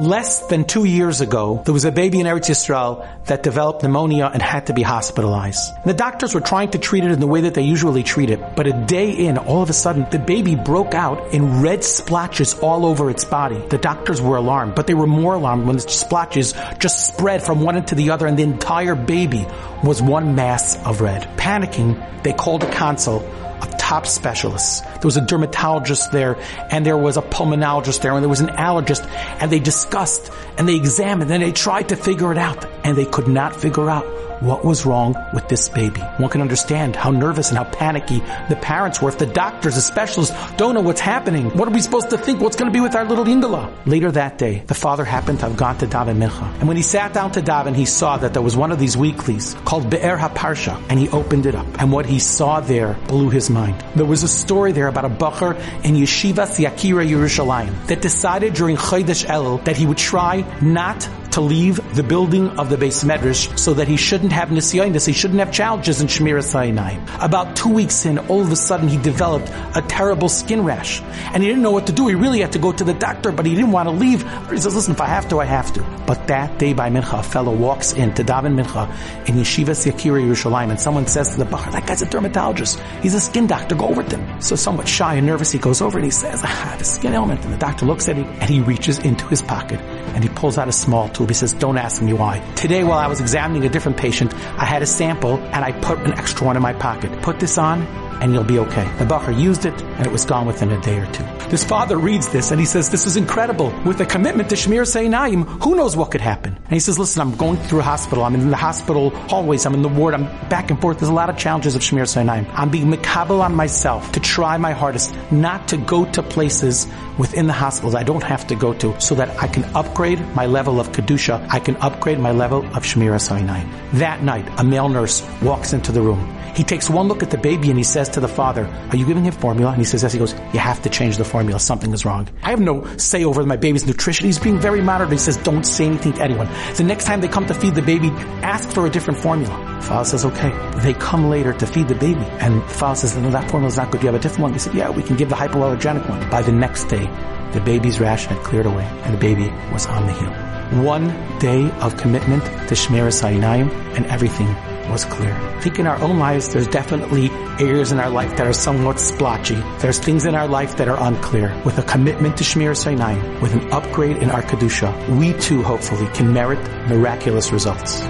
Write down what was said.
Less than two years ago, there was a baby in Eretz Yisrael that developed pneumonia and had to be hospitalized. The doctors were trying to treat it in the way that they usually treat it, but a day in, all of a sudden, the baby broke out in red splotches all over its body. The doctors were alarmed, but they were more alarmed when the splotches just spread from one end to the other and the entire baby was one mass of red. Panicking, they called a console of top specialists. There was a dermatologist there, and there was a pulmonologist there, and there was an allergist, and they discussed, and they examined, and they tried to figure it out, and they could not figure out what was wrong with this baby. One can understand how nervous and how panicky the parents were. If the doctors, the specialists, don't know what's happening, what are we supposed to think? What's going to be with our little Ingala? Later that day, the father happened to have gone to daven mincha. And when he sat down to daven, he saw that there was one of these weeklies called Be'er HaParsha, and he opened it up. And what he saw there blew his mind. There was a story there about a bacher in Yeshiva Yakira Yerushalayim that decided during Chodesh Elul that he would try not to leave the building of the beis medrash so that he shouldn't have nisyonis, he shouldn't have challenges in Shmiras Einayim. About two weeks in, all of a sudden he developed a terrible skin rash. And he didn't know what to do. He really had to go to the doctor, but he didn't want to leave. He says, listen, if I have to, I have to. But that day by Mincha, a fellow walks in to daven Mincha in Yeshiva Yakira Yerushalayim, and someone says to the Bachar, that guy's a dermatologist. He's a skin doctor. Go over with him. So somewhat shy and nervous, he goes over and he says, ah, I have a skin ailment. And the doctor looks at him and he reaches into his pocket and he pulls out a small He says, don't ask me why. Today, while I was examining a different patient, I had a sample and I put an extra one in my pocket. Put this on and you'll be okay. The Bacher used it and it was gone within a day or two. This father reads this and he says, this is incredible. With a commitment to Shmiras Einayim, who knows what could happen? And he says, listen, I'm going through a hospital. I'm in the hospital hallways. I'm in the ward. I'm back and forth. There's a lot of challenges of Shmiras Einayim. I'm being makabel on myself to try my hardest not to go to places within the hospitals I don't have to go to so that I can upgrade my level of Kedusha. I can upgrade my level of Shmiras Einayim. That night, a male nurse walks into the room. He takes one look at the baby and he says to the father, are you giving him formula? And he says yes. He goes, you have to change the formula. Something is wrong. I have no say over my baby's nutrition. He's being very moderate. He says, don't say anything to anyone. The next time they come to feed the baby, ask for a different formula. Father says, okay. They come later to feed the baby. And the father says, no, that formula is not good. Do You have a different one. They said, yeah, we can give the hypoallergenic one. By the next day, the baby's rash had cleared away and the baby was on the heal. One day of commitment to Shmiras Einayim and everything was clear. I think in our own lives, there's definitely areas in our life that are somewhat splotchy. There's things in our life that are unclear. With a commitment to Shmiras Einayim, with an upgrade in our Kedusha, we too hopefully can merit miraculous results.